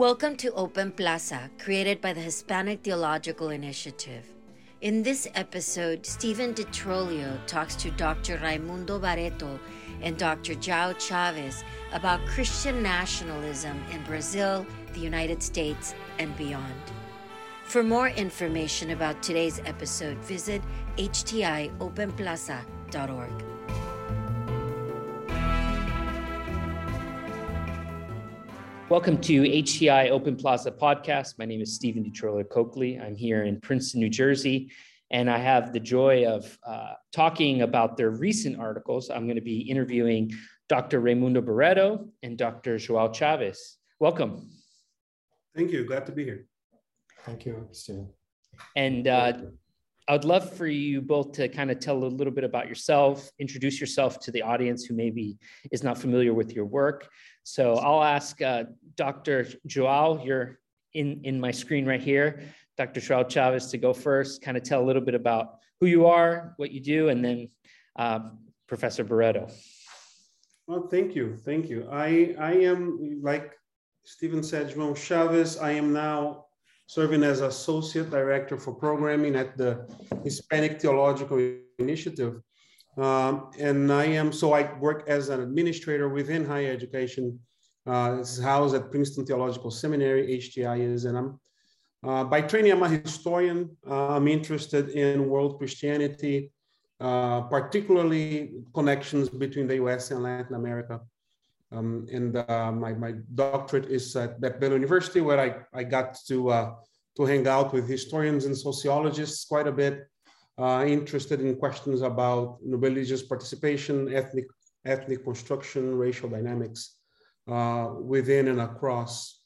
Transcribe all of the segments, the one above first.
Welcome to Open Plaza, created by the Hispanic Theological Initiative. In this episode, Stephen DiTrolio talks to Dr. Raimundo Barreto and Dr. João Chaves about Christian nationalism in Brazil, the United States, and beyond. For more information about today's episode, visit htiopenplaza.org. Welcome to HTI Open Plaza podcast. My name is Stephen DiTrolio Coakley. I'm here in Princeton, New Jersey, and I have the joy of uh, talking about their recent articles. I'm going to be interviewing Dr. Raimundo Barreto and Dr. Joao Chaves. Welcome. Thank you. Glad to be here. Thank you, Stephen. And uh, I would love for you both to kind of tell a little bit about yourself, introduce yourself to the audience who maybe is not familiar with your work. So I'll ask uh, Dr. Joao, you're in, in my screen right here, Dr. Joao Chaves to go first, kind of tell a little bit about who you are, what you do, and then uh, Professor Barreto. Well, thank you. Thank you. I, I am, like Stephen said, João Chaves, I am now serving as Associate Director for Programming at the Hispanic Theological Initiative. Um, and I am, so I work as an administrator within higher education. Uh, this is housed at Princeton Theological Seminary, HTI is, and I'm, uh, by training, I'm a historian. Uh, I'm interested in world Christianity, uh, particularly connections between the US and Latin America. Um, and uh, my, my doctorate is at Baylor University, where I, I got to, uh, to hang out with historians and sociologists quite a bit, uh, interested in questions about religious participation, ethnic, ethnic construction, racial dynamics uh, within and across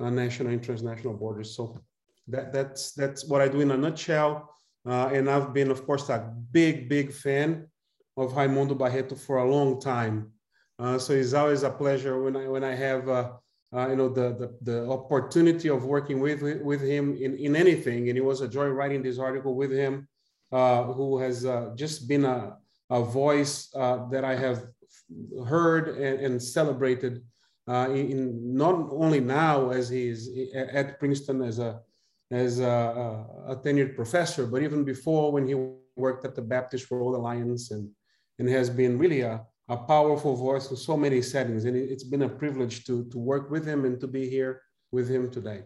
uh, national and transnational borders. So that, that's, that's what I do in a nutshell. Uh, and I've been, of course, a big, big fan of Raimundo Barreto for a long time. Uh, so it's always a pleasure when I when I have uh, uh, you know the, the, the opportunity of working with with him in in anything, and it was a joy writing this article with him, uh, who has uh, just been a a voice that I have heard and, and celebrated in, in, not only now as he is at Princeton as a as a, a, tenured professor, but even before when he worked at the Baptist World Alliance and and has been really a a powerful voice in so many settings. And it's been a privilege to, to work with him and to be here with him today.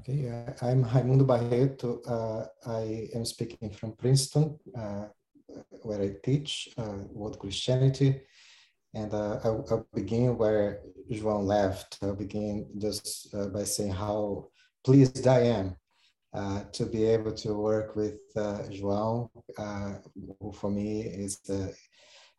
Okay, uh, I'm Raimundo Barreto. Uh, I am speaking from Princeton, uh, where I teach uh, World Christianity. And uh, I'll, I'll, begin where João left. I'll begin just uh, by saying how pleased I am uh, to be able to work with uh, João, uh, who for me is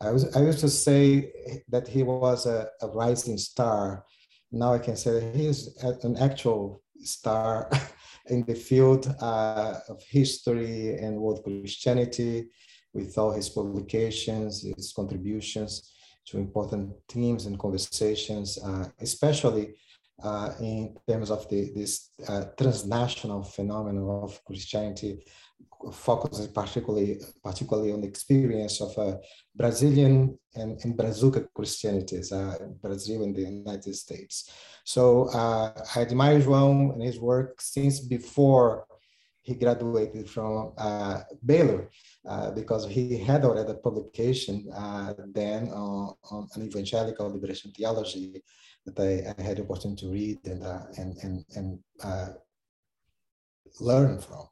I, was, I used to say that he was a, a rising star. Now I can say that he is an actual star in the field uh, of history and world Christianity with all his publications, his contributions to important themes and conversations, uh, especially uh, in terms of the, this uh, transnational phenomenon of Christianity focusing particularly particularly on the experience of uh, Brazilian and, and Brazuca Christianities, uh, Brazil and the United States. So uh, I admire João and his work since before he graduated from uh, Baylor uh, because he had already a publication uh, then on, on, an evangelical liberation theology that I, I, had the opportunity to read and, and, and, and learn from.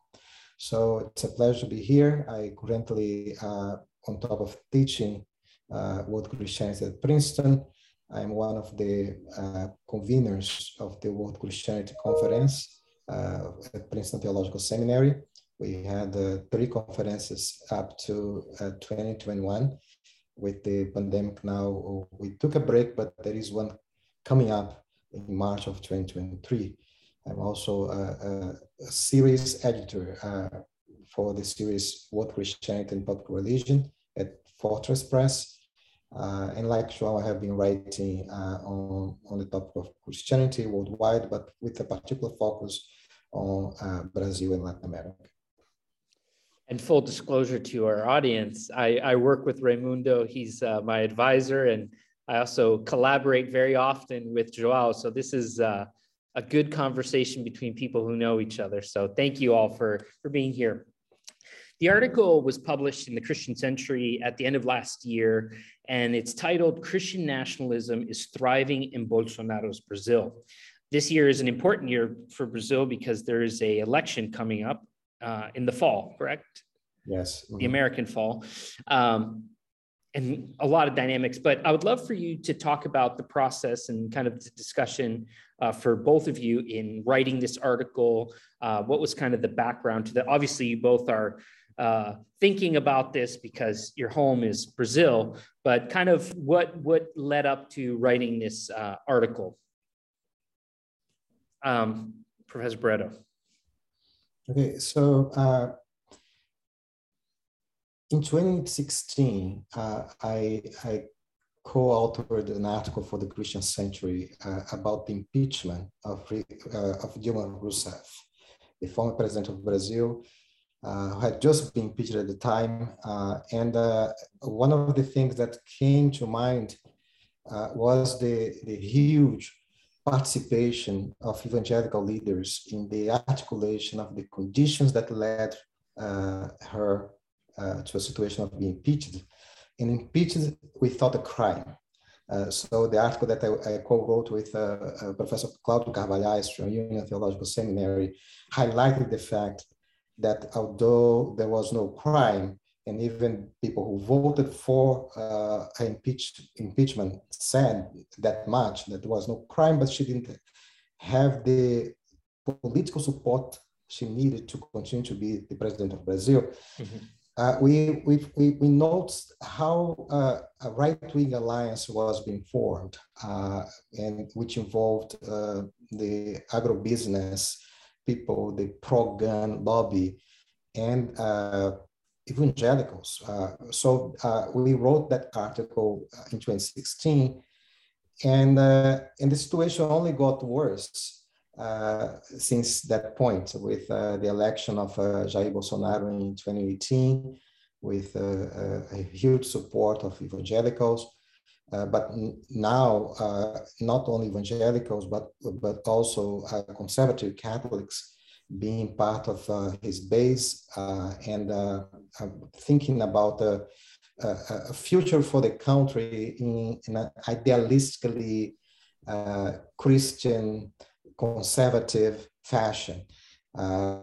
So it's a pleasure to be here. I currently, uh, on top of teaching uh, World Christianity at Princeton, I'm one of the uh, conveners of the World Christianity Conference uh, at Princeton Theological Seminary. We had uh, three conferences up to uh, 2021. With the pandemic now, we took a break, but there is one coming up in March of 2023. I'm also series editor uh, for the series World Christianity and Public Religion at Fortress Press. Uh, and like João, I have been writing uh, on, on the topic of Christianity worldwide, but with a particular focus on uh, Brazil and Latin America. And full disclosure to our audience, I, I work with Raimundo. He's uh, my advisor and I also collaborate very often with Joao. So this is uh, a good conversation between people who know each other. So thank you all for, for being here. The article was published in the Christian Century at the end of last year, and it's titled Christian Nationalism is Thriving in Bolsonaro's Brazil. This year is an important year for Brazil because there is a election coming up uh, in the fall, correct? Yes. The American fall. Um, and a lot of dynamics, but I would love for you to talk about the process and kind of the discussion uh, for both of you in writing this article. Uh, what was kind of the background to that? Obviously, you both are uh, thinking about this because your home is Brazil, but kind of what what led up to writing this uh, article, um, Professor Barreto. Okay, so uh, in 2016, uh, I, I co-authored an article for the Christian Century uh, about the impeachment of, uh, of Dilma Rousseff, the former president of Brazil, uh, who had just been impeached at the time. Uh, and uh, one of the things that came to mind was the, the huge participation of evangelical leaders in the articulation of the conditions that led her uh, to a situation of being impeached, and impeached without a crime. Uh, so the article that I, I co-wrote with uh, uh Professor Claudio Carvalhaes from Union Theological Seminary highlighted the fact that although there was no crime, and even people who voted for uh, impeach, impeachment said that much, that there was no crime, but she didn't have the political support she needed to continue to be the president of Brazil. Mm-hmm uh, we, we, we, we noticed how uh, a right-wing alliance was being formed, uh, and which involved uh, the agribusiness people, the pro-gun lobby, and uh, evangelicals. Uh, so we wrote that article in 2016, and, and the situation only got worse Uh, since that point with uh, the election of uh, Jair Bolsonaro in 2018, with uh, uh, a huge support of evangelicals. Uh, but now, uh, not only evangelicals, but, but also conservative Catholics being part of his base and thinking about a, a, future for the country in, in an idealistically Christian conservative fashion. Uh,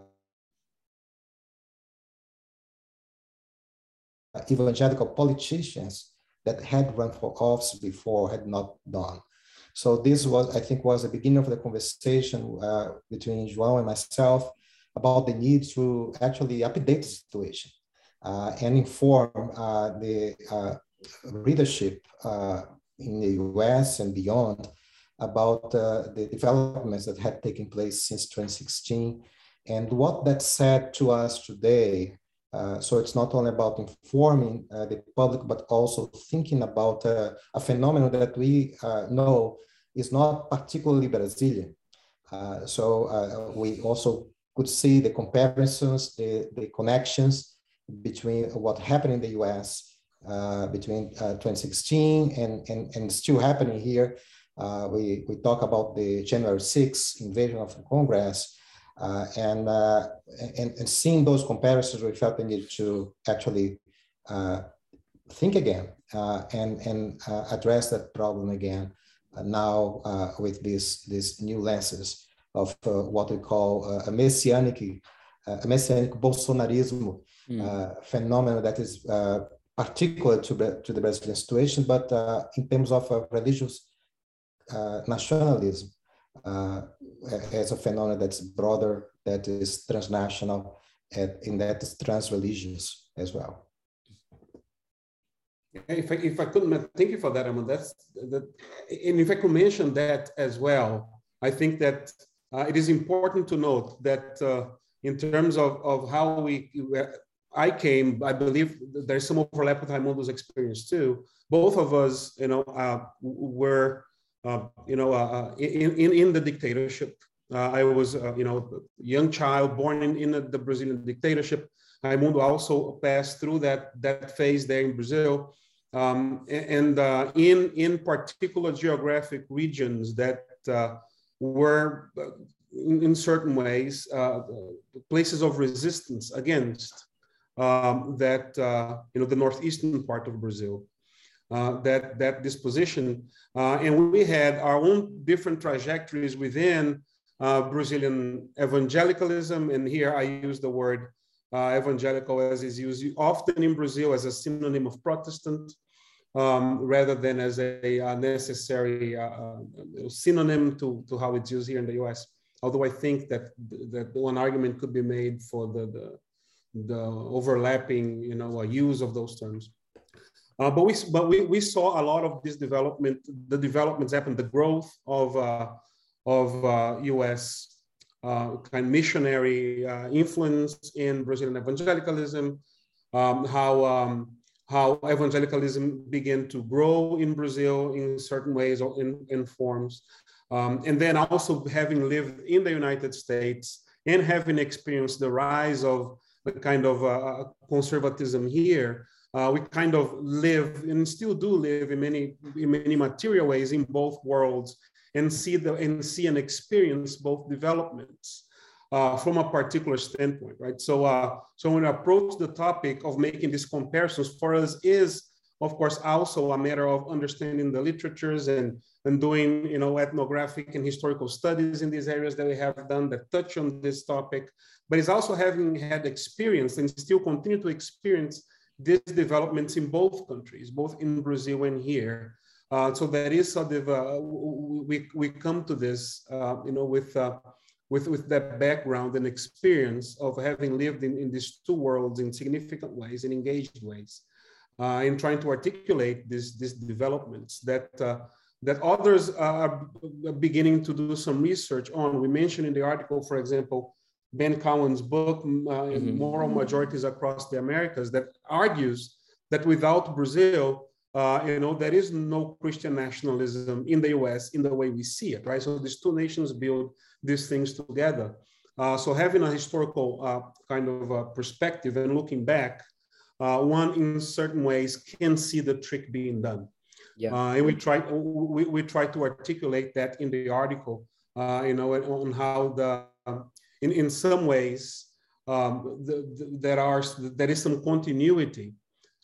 evangelical politicians that had run for office before had not done. So this was, I think, was the beginning of the conversation uh, between João and myself about the need to actually update the situation uh, and inform uh, the uh, readership uh, in the US and beyond about uh, the developments that had taken place since 2016 and what that said to us today. Uh, so it's not only about informing uh, the public, but also thinking about uh, a phenomenon that we uh, know is not particularly Brazilian. Uh, so we also could see the comparisons, the, the connections between what happened in the US between 2016 and, and, and still happening here uh, we, we talk about the January 6th invasion of the Congress, uh, and, uh, and, and seeing those comparisons, we felt the need to actually uh, think again uh, and, and uh, address that problem again now with these, these new lenses of what we call a messianic, a messianic Bolsonarism mm. phenomenon that is particular to, to the Brazilian situation, but in terms of religious nationalism uh, as a phenomenon that's broader, that is transnational, and, and that is trans-religious as well. If I, if I could, thank you for that, Amon. That's that, and if I could mention that as well, I think that uh, it is important to note that uh, in terms of, of how we, I came, I believe there's some overlap with Raimundo's experience too. Both of us, you know, uh, were uh, you know, uh, uh, in, in, in the dictatorship. I was, you know, young child born in, in the Brazilian dictatorship. Raimundo also passed through that, that phase there in Brazil. um, and uh, in, in particular geographic regions that uh, were, uh, in, in, certain ways, uh, places of resistance against um, that, uh, you know, the northeastern part of Brazil. Uh, that that disposition, and we had our own different trajectories within Brazilian evangelicalism, and here I use the word uh, evangelical as is used often in Brazil as a synonym of Protestant, um, rather than as a, a necessary uh, uh, synonym to, to how it's used here in the US. Although I think that, that one argument could be made for the, the, the overlapping you know, uh, use of those terms. Uh, but we, but we, we saw a lot of this development, the developments happen, the growth of, uh, of US uh, kind of missionary uh, influence in Brazilian evangelicalism, um, how, um, how evangelicalism began to grow in Brazil in certain ways or in, in forms. Um, and then also having lived in the United States and having experienced the rise of the kind of uh, conservatism here, uh, we kind of live and still do live in many in many material ways in both worlds and see the and see and experience both developments uh, from a particular standpoint, right? So, uh, so when we approach the topic of making these comparisons for us is, of course, also a matter of understanding the literatures and and doing, you know, ethnographic and historical studies in these areas that we have done that touch on this topic. But it's also having had experience and still continue to experience these developments in both countries, both in Brazil and here. Uh, so there is sort of uh, we we come to this uh, you know with uh, with with that background and experience of having lived in, in these two worlds in significant ways in engaged ways uh, in trying to articulate these these developments that uh, that others are beginning to do some research on. We mentioned in the article, for example, Ben Cowan's book, mm-hmm. Moral Majorities Across the Americas, that argues that without Brazil, uh, you know, there is no Christian nationalism in the US in the way we see it, right? So these two nations build these things together. Uh, so having a historical uh, kind of uh, perspective and looking back, uh, one in certain ways can see the trick being done. Yeah. Uh, and we try, we, we try to articulate that in the article, you know, on how the, um, in, in some ways, um, the, the, there are, there is some continuity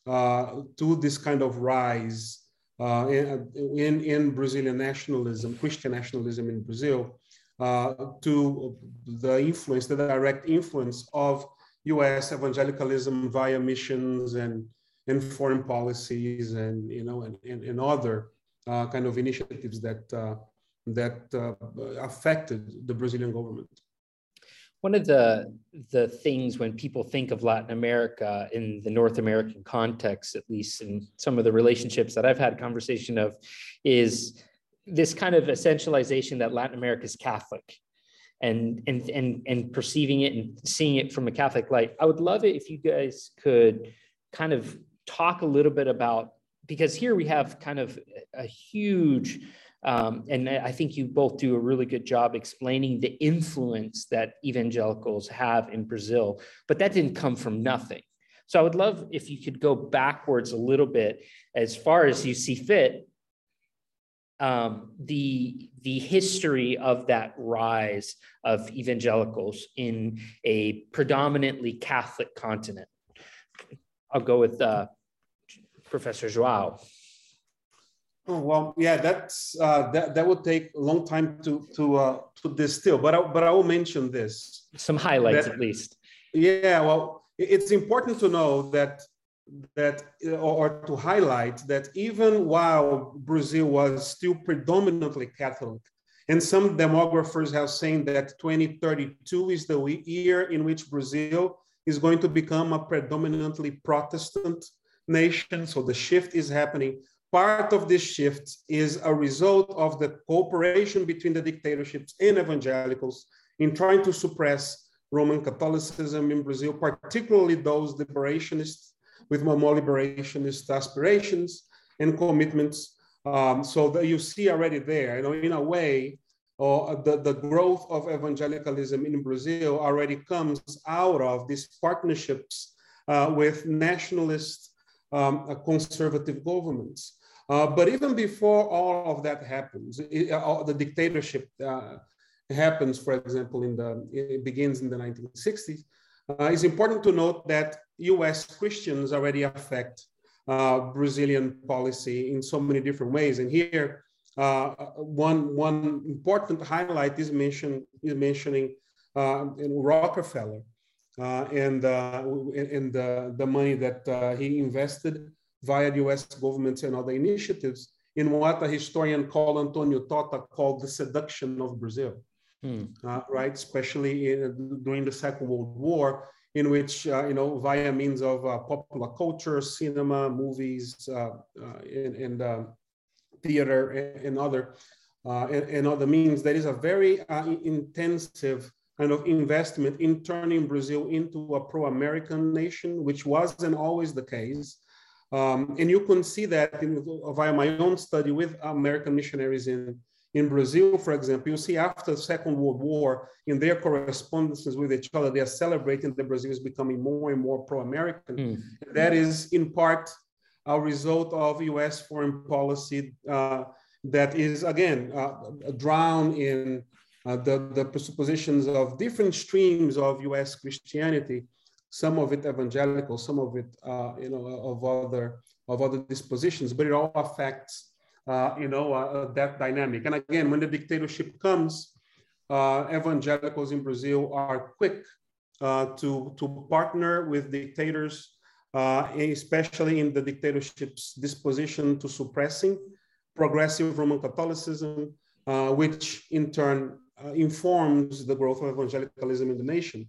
uh, to this kind of rise uh, in, in, Brazilian nationalism, Christian nationalism in Brazil, uh, to the influence, the direct influence of US evangelicalism via missions and, and foreign policies and, you know, and, and, and other uh, kind of initiatives that, uh, that uh, affected the Brazilian government one of the the things when people think of Latin America in the North American context, at least in some of the relationships that I've had conversation of, is this kind of essentialization that Latin America is Catholic and and and and perceiving it and seeing it from a Catholic light. I would love it if you guys could kind of talk a little bit about because here we have kind of a huge um, and I think you both do a really good job explaining the influence that evangelicals have in Brazil, but that didn't come from nothing. So I would love if you could go backwards a little bit as far as you see fit. Um, the the history of that rise of evangelicals in a predominantly Catholic continent. I'll go with uh, Professor Joao. Well, yeah, that's uh, that that would take a long time to to uh, to distill, but I, but I will mention this. Some highlights, that, at least. Yeah, well, it's important to know that that or to highlight that even while Brazil was still predominantly Catholic, and some demographers have saying that 2032 is the year in which Brazil is going to become a predominantly Protestant nation. So the shift is happening Part of this shift is a result of the cooperation between the dictatorships and evangelicals in trying to suppress Roman Catholicism in Brazil, particularly those liberationists with more liberationist aspirations and commitments. Um, so that you see already there, you know, in a way, uh, the, the growth of evangelicalism in Brazil already comes out of these partnerships uh, with nationalist um, conservative governments. Uh, but even before all of that happens, it, all the dictatorship uh, happens, for example, in the, it begins in the 1960s, uh, it's important to note that US Christians already affect uh, Brazilian policy in so many different ways. And here, uh, one, one important highlight is, mention, is mentioning uh, Rockefeller uh, and, uh, and the money that he invested via the US government and other initiatives in what a historian called Antonio Tota called the seduction of Brazil. Hmm. Uh, right? Especially in, during the Second World War, in which uh, you know via means of uh, popular culture, cinema, movies, uh, uh, and, and um, theater, and, and other uh, and, and, other means, there is a very intensive kind of investment in turning Brazil into a pro-American nation, which wasn't always the case. Um, and you can see that in, via my own study with American missionaries in in Brazil, for example, you see after the Second World War, in their correspondences with each other, they are celebrating that Brazil is becoming more and more pro-American. Mm. That is in part a result of U.S. foreign policy uh, that is again uh, drowned in uh, the, the presuppositions of different streams of U.S. Christianity, some of it evangelical, some of it uh, you know of other of other dispositions, but it all affects uh, you know, uh, uh, that dynamic. And again, when the dictatorship comes, uh, evangelicals in Brazil are quick uh, to, to partner with dictators, especially in the dictatorship's disposition to suppressing progressive Roman Catholicism, which in turn informs the growth of evangelicalism in the nation.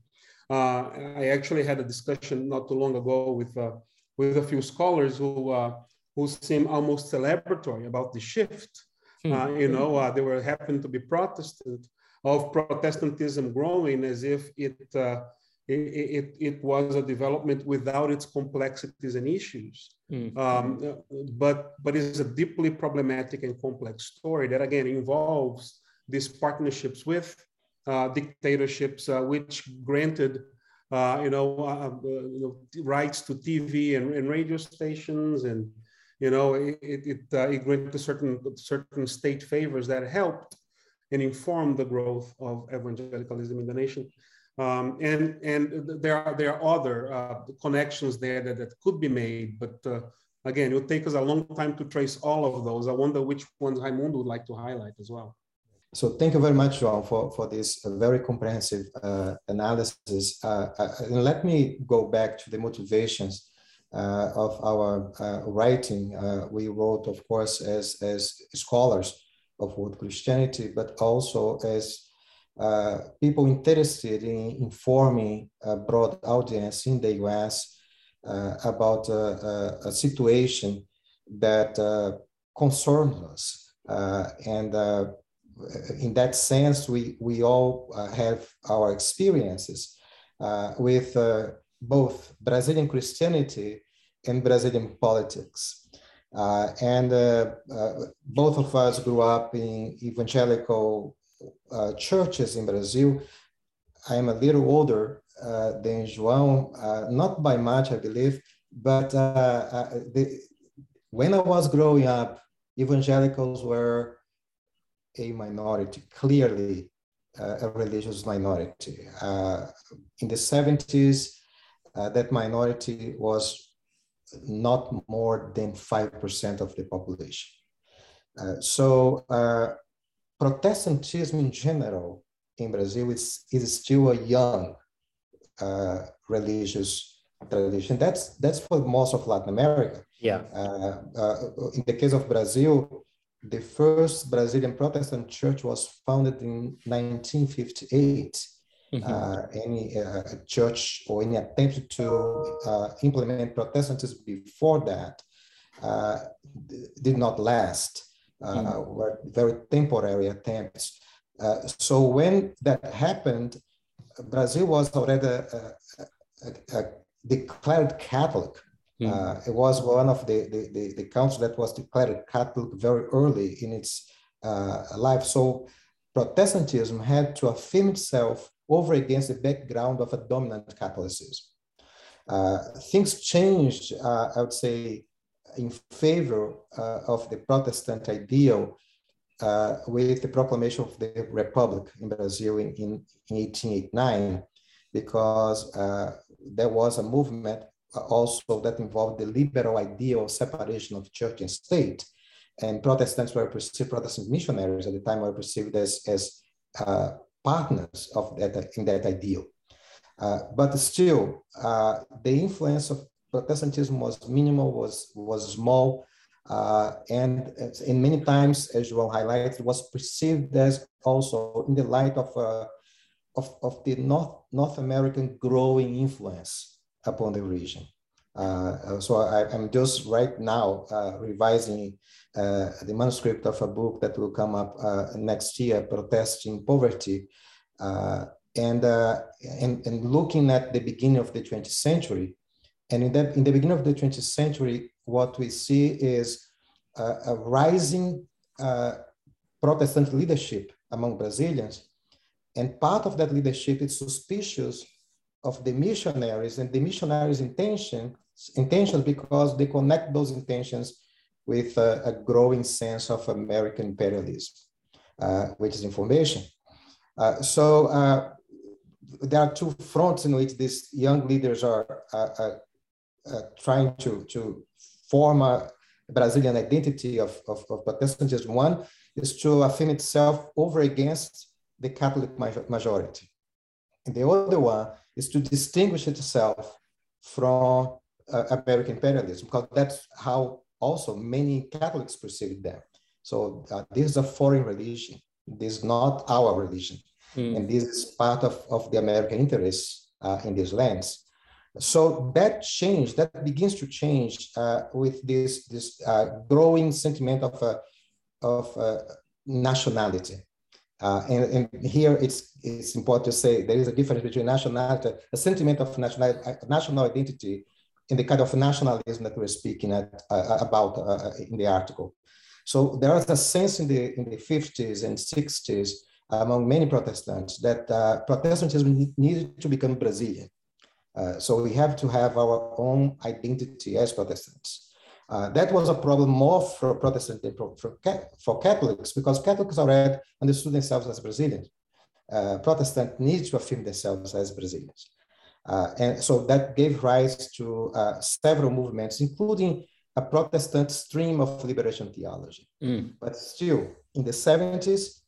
I actually had a discussion not too long ago with, with a few scholars who who seem almost celebratory about the shift. Hmm. Uh, you know, uh, they were happened to be Protestant of Protestantism growing as if it, uh, it, it, it, was a development without its complexities and issues. Hmm. Um, but, but it's a deeply problematic and complex story that again involves these partnerships with uh, dictatorships, uh, which granted uh, you know, uh, you know, rights to TV and, and radio stations and you know, it, it, uh, it granted certain, certain state favors that helped and informed the growth of evangelicalism in the nation. Um, and and there are there are other uh, connections there that, that could be made, but uh, again, it would take us a long time to trace all of those. I wonder which ones Raimundo would like to highlight as well. So thank you very much, João, for, for this very comprehensive uh, analysis. Uh, uh, and let me go back to the motivations uh, of our uh, writing. Uh, we wrote, of course, as, as scholars of world Christianity, but also as uh, people interested in informing a broad audience in the US uh, about uh, a situation that concerns us. and in that sense, we, we all have our experiences with both Brazilian Christianity and Brazilian politics. Uh, and uh, uh, both of us grew up in evangelical uh, churches in Brazil. I am a little older uh, than João, uh, not by much, I believe, but the, when I was growing up, evangelicals were a minority, clearly a religious minority. in the 70s, uh, that minority was not more than 5% of the population. Uh, so uh, Protestantism in general in Brazil is, is still a young uh, religious tradition. That's, that's for most of Latin America. Yeah. Uh, uh, in the case of Brazil, the first Brazilian Protestant church was founded in 1958 Mm-hmm. Uh, any uh, church or any attempt to uh, implement Protestantism before that uh, did not last, mm-hmm. were very temporary attempts. Uh, so when that happened, Brazil was already a, a, a declared Catholic. Mm-hmm. it was one of the, the, the, the countries that was declared Catholic very early in its life. So Protestantism had to affirm itself over against the background of a dominant Catholicism. Uh, things changed, uh, I would say, in favor uh, of the Protestant ideal uh, with the proclamation of the Republic in Brazil in, in, in 1889, because uh, there was a movement also that involved the liberal ideal of separation of church and state. And Protestants were perceived, Protestant missionaries at the time were perceived as, as uh, partners of that, in that ideal. Uh, but still, uh, the influence of Protestantism was minimal, was, was small, uh, and in many times, as you highlighted, was perceived as also in the light of, uh, of, of, the North, North American growing influence upon the region. Uh, so I, am just right now uh, revising uh, the manuscript of a book that will come up next year, Protesting Poverty, and, and, and looking at the beginning of the 20th century. And in, that, in the beginning of the 20th century, what we see is a rising Protestant leadership among Brazilians. And part of that leadership is suspicious of the missionaries and the missionaries' intention, intentions because they connect those intentions with a, a growing sense of American imperialism, uh, which is information. Uh, so uh, there are two fronts in which these young leaders are trying to, to form a Brazilian identity of, of, of Protestantism. One is to affirm itself over against the Catholic majority. And the other one is to distinguish itself from uh, American imperialism, because that's how also many Catholics perceive them. So uh, this is a foreign religion. This is not our religion. Mm. And this is part of, of the American interests uh, in these lands. So that change, that begins to change uh, with this, this uh, growing sentiment of, uh, of nationality. Uh, and, and, here it's, it's important to say there is a difference between nationality, a sentiment of national, national identity and the kind of nationalism that we're speaking at, uh, about uh, in the article. So there was a sense in the, in the 50s and 60s among many Protestants that uh, Protestantism needed to become Brazilian. Uh, so we have to have our own identity as Protestants. Uh, that was a problem more for Protestant than for, for Catholics because Catholics already understood themselves as Brazilians. Uh, Protestant need to affirm themselves as Brazilians. Uh, and so that gave rise to uh, several movements, including a Protestant stream of liberation theology. Mm. But still, in the 70s,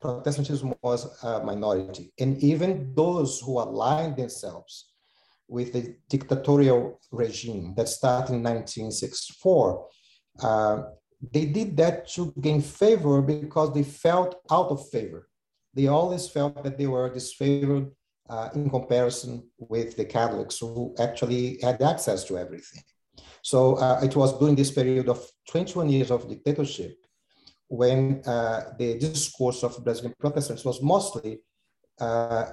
Protestantism was a minority. And even those who aligned themselves with the dictatorial regime that started in 1964. Uh, they did that to gain favor because they felt out of favor. They always felt that they were disfavored uh, in comparison with the Catholics who actually had access to everything. So uh, it was during this period of 21 years of dictatorship when uh, the discourse of Brazilian Protestants was mostly uh,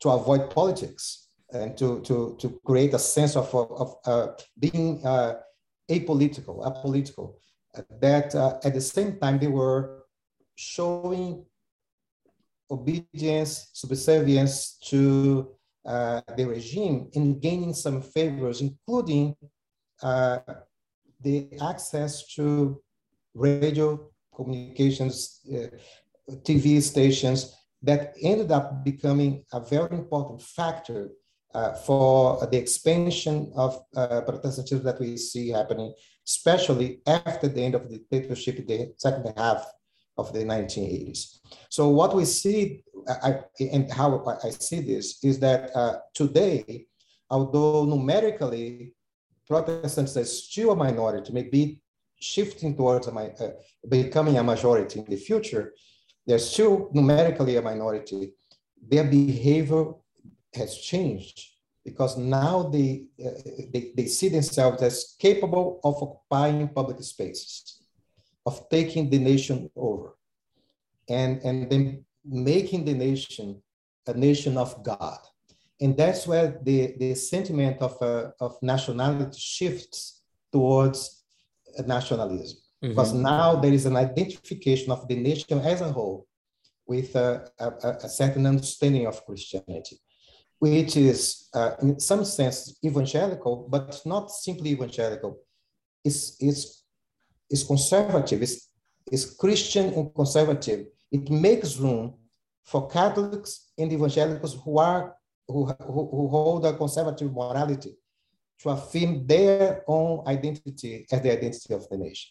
to avoid politics and to, to, to create a sense of, of uh, being uh, apolitical, apolitical, uh, that uh, at the same time they were showing obedience, subservience to uh, the regime in gaining some favors, including uh, the access to radio communications, TV stations that ended up becoming a very important factor uh, for the expansion of uh, Protestantism that we see happening, especially after the end of the dictatorship the second half of the 1980s. So what we see, I, and how I see this, is that uh, today, although numerically Protestants are still a minority, maybe shifting towards a, uh, becoming a majority in the future, they're still numerically a minority. Their behavior has changed because now they, uh, they, they see themselves as capable of occupying public spaces, of taking the nation over, and, and then making the nation a nation of God. And that's where the, the sentiment of, uh, of nationality shifts towards nationalism. Mm-hmm. Because now there is an identification of the nation as a whole with a, a, a certain understanding of Christianity which is uh, in some sense evangelical, but not simply evangelical. It's, it's, it's conservative, it's, it's Christian and conservative. It makes room for Catholics and evangelicals who are who, who, who hold a conservative morality to affirm their own identity as the identity of the nation.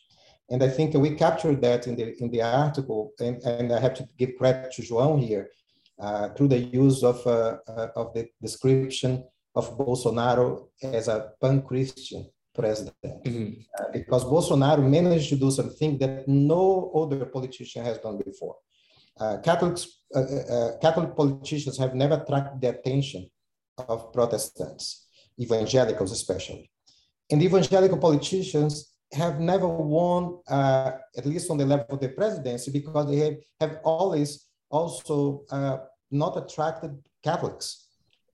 And I think we captured that in the in the article, and, and I have to give credit to João here through the use of uh, uh, of the description of Bolsonaro as a pan-Christian president, mm-hmm. Uh, because Bolsonaro managed to do something that no other politician has done before. Uh, Catholics, uh, Catholic politicians have never attracted the attention of Protestants, evangelicals especially, and evangelical politicians have never won, uh, at least on the level of the presidency, because they have, have always also uh, not attracted Catholics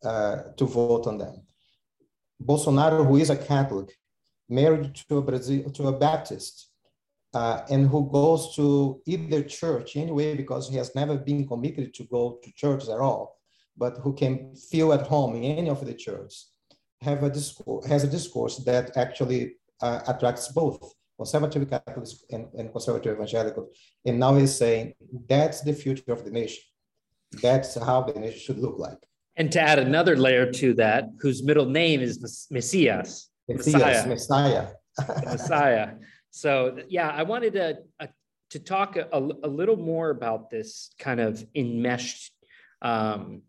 uh, to vote on them. Bolsonaro, who is a Catholic, married to a Brazil to a Baptist, uh, and who goes to either church anyway because he has never been committed to go to churches at all, but who can feel at home in any of the churches, have a discourse has a discourse that actually uh, attracts both conservative Catholics and, and conservative evangelicals. And now he's saying that's the future of the nation. That's how the nation should look like. And to add another layer to that, whose middle name is Messias, Messiah. Messiah. Messiah. So yeah, I wanted to uh, to talk a, a, little more about this kind of enmeshed um,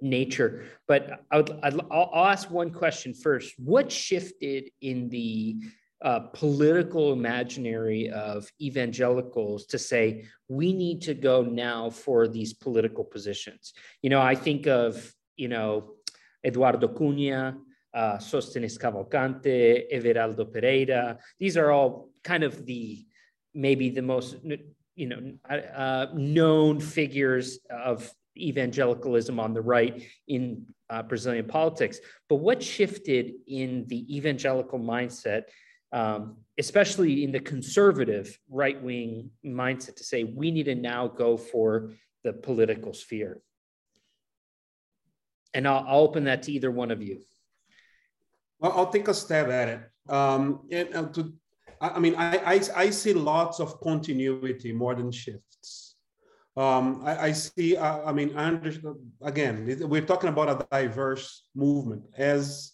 nature. But I would, I'll, I'll ask one question first. What shifted in the uh, political imaginary of evangelicals to say we need to go now for these political positions? You know, I think of you know Eduardo Cunha, uh, Sostenes Cavalcante, Everaldo Pereira. These are all kind of the maybe the most you know uh, known figures of evangelicalism on the right in uh, Brazilian politics. But what shifted in the evangelical mindset, um, especially in the conservative right wing mindset, to say we need to now go for the political sphere? And I'll, I'll open that to either one of you. Well, I'll take a stab at it. Um, and uh, to, I mean, I, I, I see lots of continuity more than shifts. Um, I, I, see, uh, I mean, I understand, again, we're talking about a diverse movement. As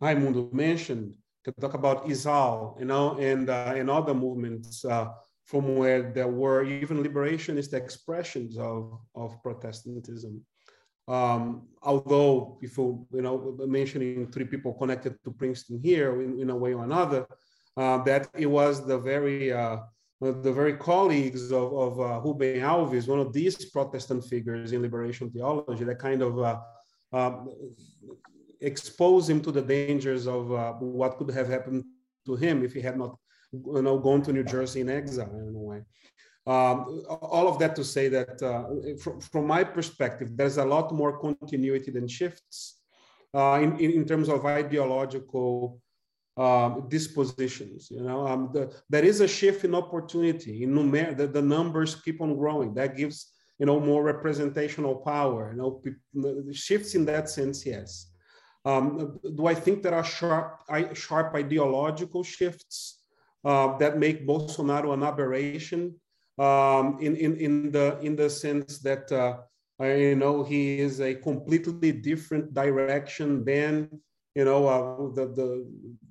Raimundo mentioned, to talk about ISAL, you know, and, uh, and other movements uh, from where there were even liberationist expressions of, of Protestantism. Um, although, if you, you know, mentioning three people connected to Princeton here in, in a way or another, uh, that it was the very uh, the very colleagues of, of uh, Rubem Alves, one of these Protestant figures in liberation theology, that kind of uh, uh, expose him to the dangers of uh, what could have happened to him if he had not, you know, gone to New Jersey in exile in a way. Um, all of that to say that uh, from, from, my perspective, there's a lot more continuity than shifts uh, in, in, in terms of ideological um, dispositions. You know, um, the, there is a shift in opportunity. In numer- the, the numbers keep on growing. That gives you know more representational power. You know, shifts in that sense, yes. Um, do I think there are sharp, sharp ideological shifts uh, that make Bolsonaro an aberration um, in, in, in, the, in the sense that, uh, you know, he is a completely different direction than you know, uh, the, the,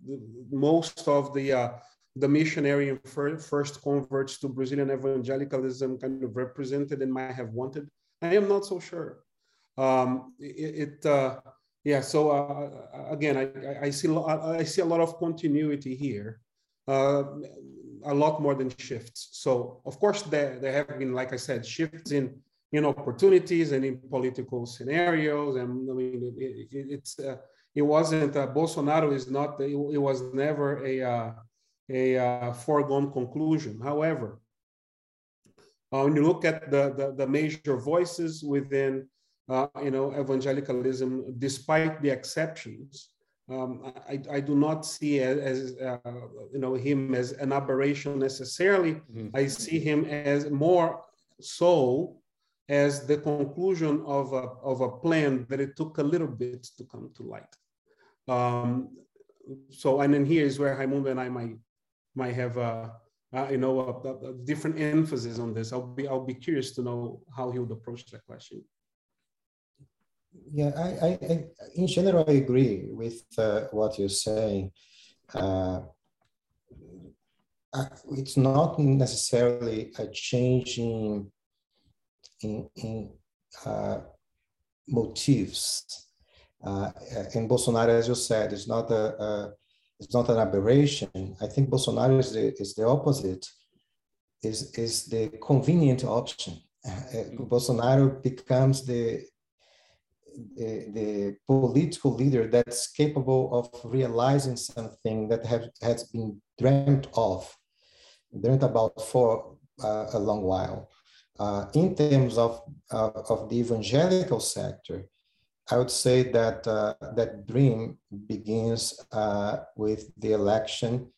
the, most of the uh, the missionary and first converts to Brazilian evangelicalism kind of represented and might have wanted. I am not so sure. Um, it, it uh, yeah. So uh, again, I, I see I see a lot of continuity here, uh, a lot more than shifts. So of course there there have been, like I said, shifts in in opportunities and in political scenarios, and I mean it, it, it's uh, it wasn't uh, Bolsonaro is not it, it was never a uh, a uh, foregone conclusion. However, uh, when you look at the, the, the major voices within uh, you know evangelicalism, despite the exceptions, um, I, I, do not see as, uh, you know him as an aberration necessarily. Mm-hmm. I see him as more so as the conclusion of a, of a plan that it took a little bit to come to light. Um, so, and then here is where Raimundo and I might, might have a, uh, you know, a, a, different emphasis on this. I'll be, I'll be curious to know how he would approach that question. Yeah, I, I, I in general, I agree with uh, what you're saying. Uh, it's not necessarily a change in in, in uh, motives. Uh, in Bolsonaro, as you said, it's not a, a, it's not an aberration. I think Bolsonaro is the, is the opposite, is, is the convenient option. Uh, Bolsonaro becomes the, the, the, political leader that's capable of realizing something that have, has been dreamt of, dreamt about for uh, a long while. Uh, in terms of, uh, of the evangelical sector, I would say that uh, that dream begins uh, with the election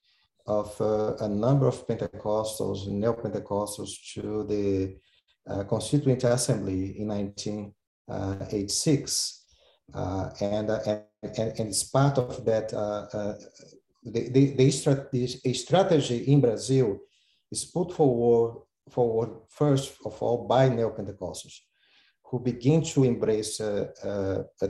of uh, a number of Pentecostals, neo-Pentecostals to the Constituent Assembly in Uh, 1986. Uh, uh, and, and, and, it's part of that, the, the, the, strategy in Brazil is put forward forward first of all by neo-Pentecostals, who begin to embrace a, a, a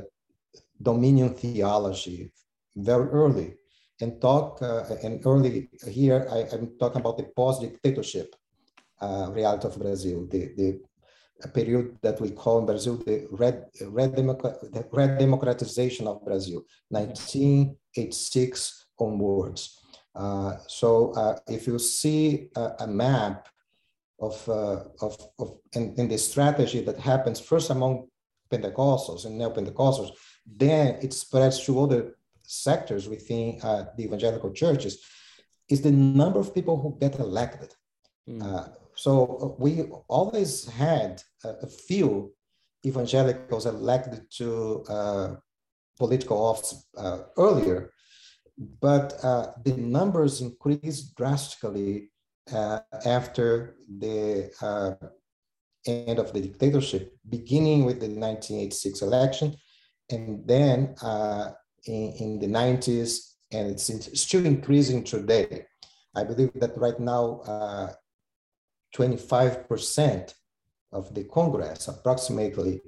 dominion theology very early and talk uh, and early here I, am talking about the post-dictatorship uh, reality of Brazil, the, the period that we call in Brazil the red, red, the redemocratization of Brazil, 1986 onwards. Uh, so uh, if you see a, a map of, uh, of, of in, in the strategy that happens first among Pentecostals and neo-Pentecostals, then it spreads to other sectors within uh, the evangelical churches, is the number of people who get elected. Mm. Uh, so we always had a, few evangelicals elected to uh, political office uh, earlier, but uh, the numbers increased drastically uh, after the uh, end of the dictatorship, beginning with the 1986 election, and then uh, in, in, the 90s, and it's still increasing today. I believe that right now, 25% of the Congress, approximately,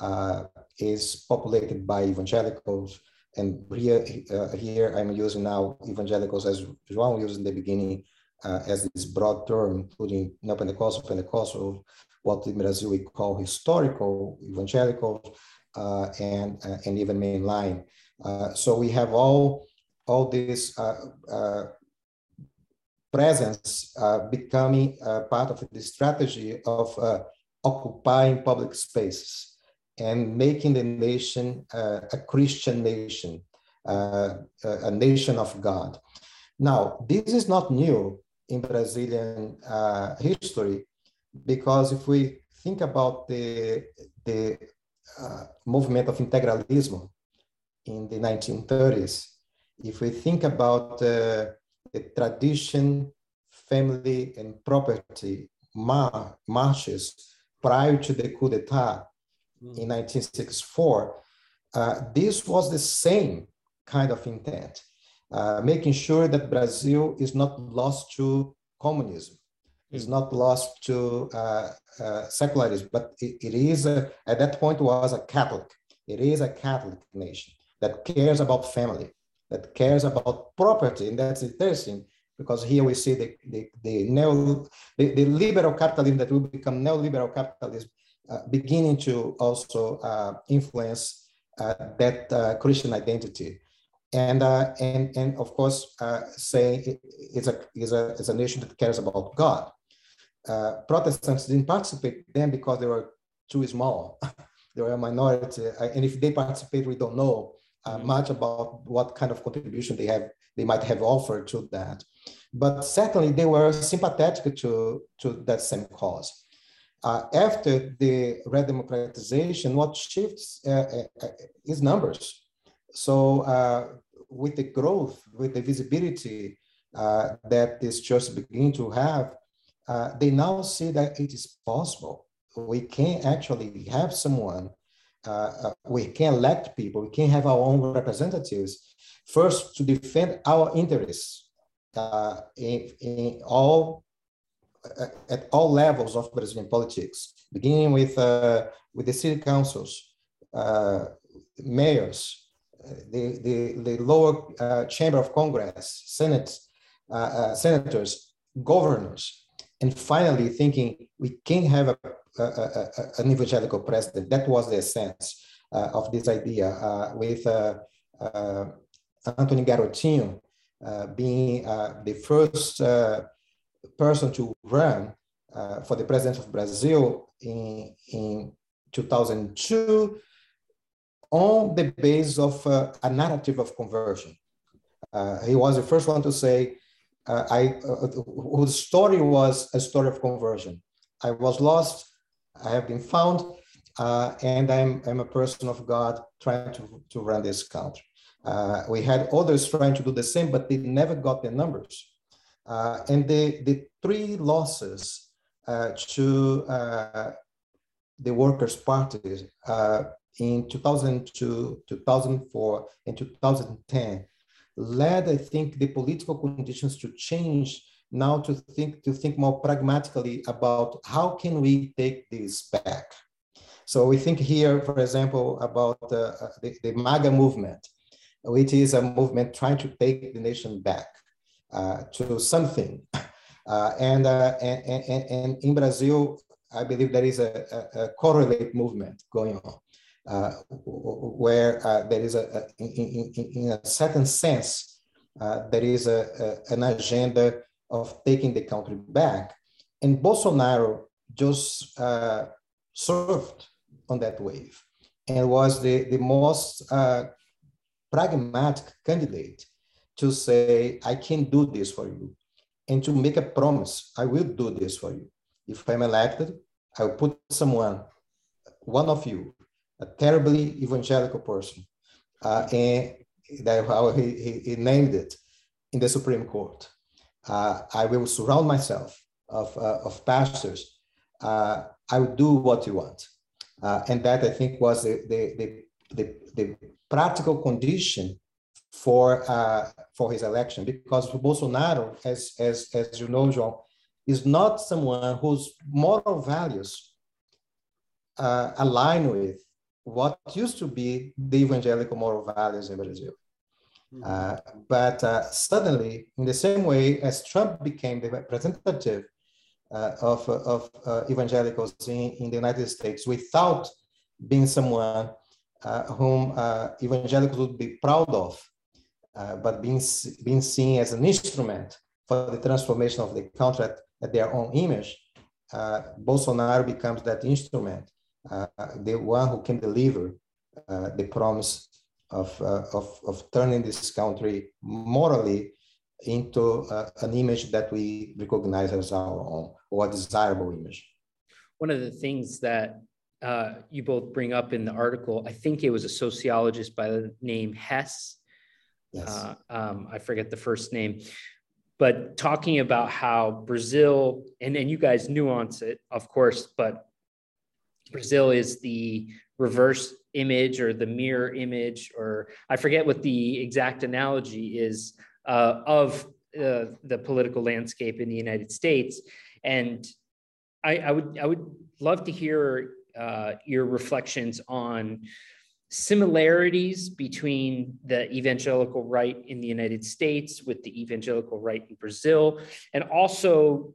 uh, is populated by evangelicals. And here, uh, here I'm using now evangelicals as João used in the beginning, uh, as this broad term, including neo-Pentecostal, Pentecostal, what in Brazil we call historical, evangelical, uh, and, uh, and even mainline. Uh, so we have all, all uh, presence becoming part of the strategy of occupying public spaces and making the nation a Christian nation, a nation of God. Now, this is not new in Brazilian uh, history, because if we think about the, the uh, movement of integralism in the 1930s, if we think about uh, the tradition, family, and property mar marches prior to the coup d'etat mm. in 1964, uh, this was the same kind of intent. Uh, making sure that Brazil is not lost to communism, is not lost to uh, uh, secularism, but it, it is, a, at that point, was a Catholic. It is a Catholic nation that cares about family, that cares about property. And that's interesting because here we see the, the, the, neo, the, the liberal capitalism that will become neoliberal capitalism uh, beginning to also uh, influence uh, that uh, Christian identity and uh, and and of course uh, say it's a is a is a nation that cares about God. Protestants didn't participate then because they were too small. they were a minority, and if they participate, we don't know uh, mm-hmm. much about what kind of contribution they have they might have offered to that. But certainly they were sympathetic to to that same cause. Uh, after the redemocratization, what shifts is numbers. So uh, with the growth, with the visibility uh, that these churches begin to have, uh, they now see that it is possible we can actually have someone, uh, uh, we can elect people, we can have our own representatives, first to defend our interests uh, in, in all, uh, at all levels of Brazilian politics, beginning with, uh, with the city councils, mayors, the, the, the lower chamber of Congress, Senate, senators, governors, and finally thinking we can have a, an evangelical president. That was the essence uh, of this idea uh, with uh, uh Anthony Garotinho uh, being uh, the first person to run for the president of Brazil in, in 2002 on the base of a narrative of conversion. he was the first one to say, uh, I, uh, whose story was a story of conversion. I was lost, I have been found, uh, and I'm, I'm a person of God trying to, to run this country. Uh, we had others trying to do the same, but they never got the numbers. Uh, and the, the three losses uh, to the Workers' Party in 2002, 2004, and 2010 led, I think, the political conditions to change now to think to think more pragmatically about how can we take this back. So we think here, for example, about uh, the, the MAGA movement, which is a movement trying to take the nation back uh, to something. Uh, and, uh, and, and, and, in Brazil, I believe there is a, a, a correlate movement going on. Uh, where uh, there is a, in, in, in, a certain sense, uh, there is a, an agenda of taking the country back. And Bolsonaro just surfed on that wave and was the, the most uh, pragmatic candidate to say, I can do this for you, and to make a promise, I will do this for you. If I'm elected, I will put someone, one of you, a terribly evangelical person, uh, and that how he, he, he, named it in the Supreme Court. Uh, I will surround myself of, uh, of pastors. Uh, I will do what you want. Uh, and that I think was the, the, the, the, the practical condition for, uh, for his election because Bolsonaro, as, as, as you know, John, is not someone whose moral values align with what used to be the evangelical moral values in Brazil. Mm-hmm. Uh, but uh, suddenly, in the same way as Trump became the representative uh, of, of uh, evangelicals in, in the United States without being someone uh, whom uh, evangelicals would be proud of, but being, being seen as an instrument for the transformation of the country at, at their own image, Bolsonaro becomes that instrument the one who can deliver the promise of, uh, of, of turning this country morally into an image that we recognize as our own or a desirable image. One of the things that uh, you both bring up in the article. I think it was a sociologist by the name Hess. Yes. Uh, um, I forget the first name, but talking about how Brazil, and, and you guys nuance it, of course, but Brazil is the reverse image or the mirror image, or I forget what the exact analogy is uh, of uh, the political landscape in the United States. And I, I would I would love to hear uh, your reflections on similarities between the evangelical right in the United States with the evangelical right in Brazil, and also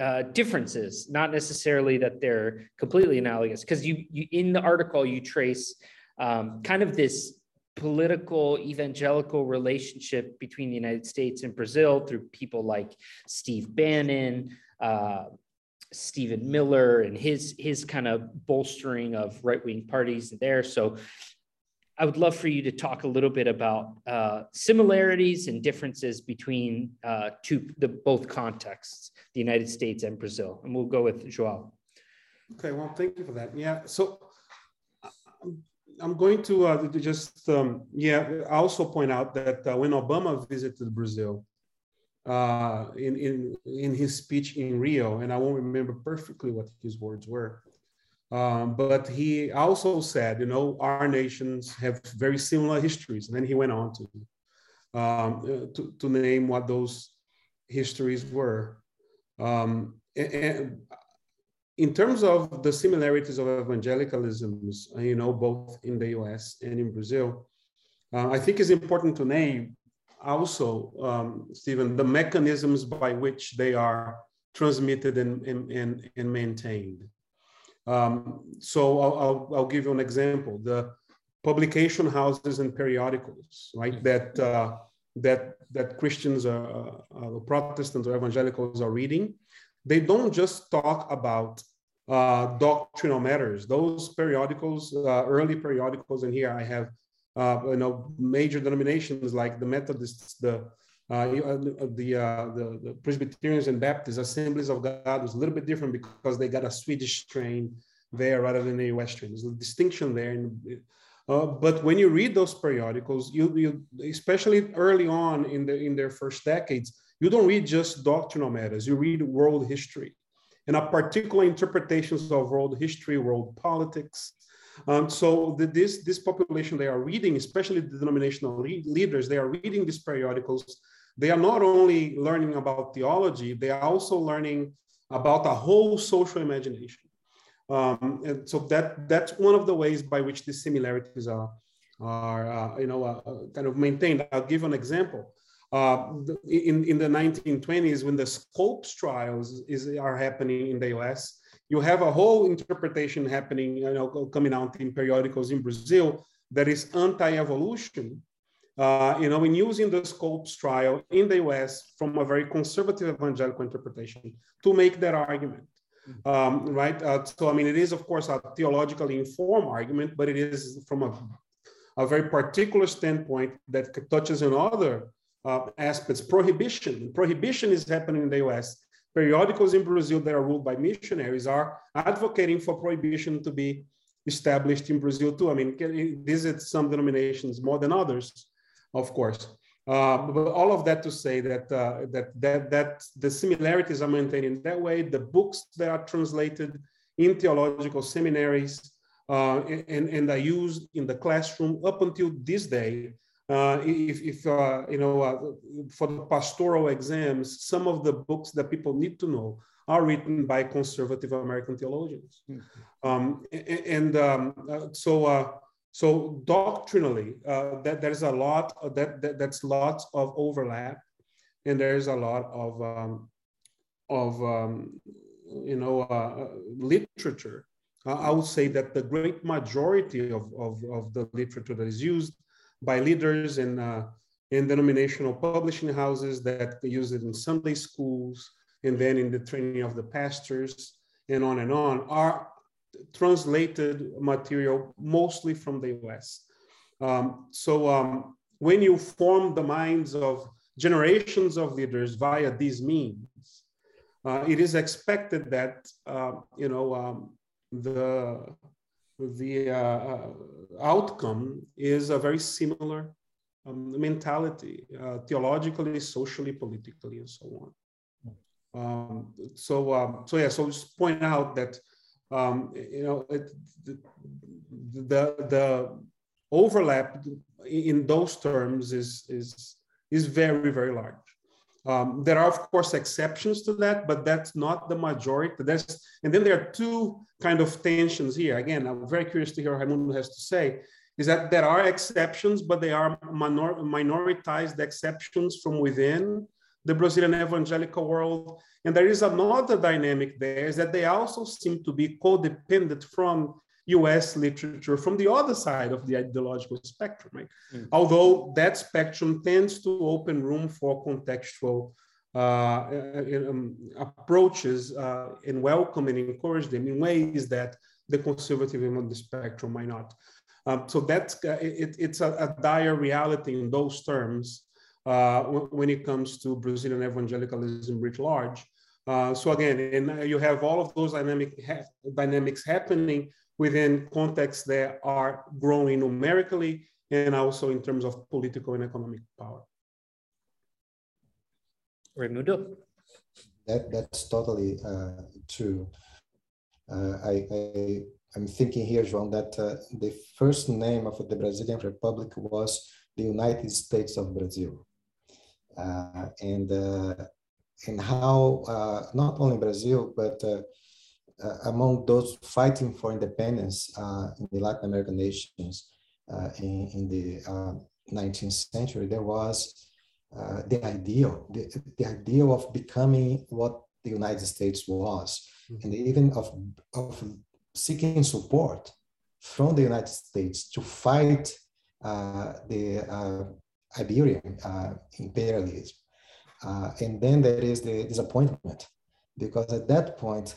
uh, differences, not necessarily that they're completely analogous. Because you, you, in the article, you trace um, kind of this political evangelical relationship between the United States and Brazil through people like Steve Bannon, uh, Stephen Miller, and his his kind of bolstering of right wing parties there. So I would love for you to talk a little bit about uh, similarities and differences between uh, two, the both contexts, the United States and Brazil. And we'll go with João. Okay, well, thank you for that. Yeah, so I'm going to, uh, just, um, yeah, also point out that uh, when Obama visited Brazil, uh, in, in, in his speech in Rio, and I won't remember perfectly what his words were. Um, but he also said, you know, our nations have very similar histories. And then he went on to, um, uh, to, to, name what those histories were. Um, and in terms of the similarities of evangelicalisms, uh, you know, both in the US and in Brazil, uh, I think it's important to name also, um, Stephen, the mechanisms by which they are transmitted and, and, and, and maintained. Um, so I'll, I'll, I'll, give you an example. The publication houses and periodicals, right, mm-hmm. that, uh, that, that Christians, are, uh, Protestants or evangelicals are reading, they don't just talk about uh, doctrinal matters. Those periodicals, uh, early periodicals, and here I have uh, you know, major denominations like the Methodists, the uh, uh the, uh, the, the Presbyterians and Baptist Assemblies of God was a little bit different because they got a Swedish strain there rather than a U.S. strain. There's a distinction there. Uh, but when you read those periodicals, you, you especially early on in the in their first decades, you don't read just doctrinal matters. You read world history, and a particular interpretations of world history, world politics, um, so the, this, this population, they are reading, especially the denominational leaders, they are reading these periodicals. They are not only learning about theology, they are also learning about a whole social imagination. Um, and so that that's one of the ways by which these similarities are, are uh, you know, uh, uh kind of maintained. I'll give an example. Uh, in, in the 1920s, when the Scopes trials is, are happening in the US, you have a whole interpretation happening, you know, coming out in periodicals in Brazil that is anti-evolution, uh, you know, in using the Scopes trial in the US from a very conservative evangelical interpretation to make that argument. Mm-hmm. Um, right. Uh, so, I mean, it is, of course, a theologically informed argument, but it is from a, a very particular standpoint that touches on other uh, aspects. Prohibition. Prohibition is happening in the US periodicals in Brazil that are ruled by missionaries are advocating for prohibition to be established in Brazil too. I mean, visit some denominations more than others, of course. Uh, but all of that to say that, uh, that that that the similarities are maintained in that way. The books that are translated in theological seminaries uh, and, and are used in the classroom up until this day uh, if, if uh, you know, uh, for the pastoral exams, some of the books that people need to know are written by conservative American theologians. Mm-hmm. Um, and, and um, uh, so, uh, so doctrinally, uh, that there's a lot of that, that, that's lots of overlap, and there's a lot of um, of um, you know literature. I would say that the great majority of, of, of the literature that is used by leaders in, uh, in denominational publishing houses that use it in Sunday schools and then in the training of the pastors and on and on are translated material mostly from the US. Um, so um, when you form the minds of generations of leaders via these means, uh, it is expected that uh, you know um, the the uh, uh, outcome is a very similar um, mentality, uh, theologically, socially, politically, and so on. Um, so, um, so yeah, so just point out that um, you know it, the, the the overlap in those terms is is is very very large. Um, there are, of course, exceptions to that, but that's not the majority. There's, and then there are two kind of tensions here. Again, I'm very curious to hear what Raimundo has to say, is that there are exceptions, but they are minor, minoritized exceptions from within the Brazilian evangelical world. And there is another dynamic there, is that they also seem to be codependent from US literature from the other side of the ideological spectrum. Right? Mm. Although that spectrum tends to open room for contextual uh, um, approaches uh, and welcome and encourage them in ways that the conservative end of the spectrum might not. Um, so that's uh, it, it's a, a, dire reality in those terms uh, when it comes to Brazilian evangelicalism writ large. Uh, so again, and you have all of those dynamic ha dynamics happening within contexts that are growing numerically and also in terms of political and economic power. Raimundo? That, that's totally uh, true. Uh, I, I, am thinking here, João, that uh, the first name of the Brazilian Republic was the United States of Brazil. Uh, and, uh, and how uh, not only Brazil, but among those fighting for independence in the Latin American nations in, in the 19th century, there was uh, the ideal, the, the ideal of becoming what the United States was, mm-hmm. and even of, of seeking support from the United States to fight uh, the uh, Iberian uh, imperialism. Uh, and then there is the disappointment, because at that point,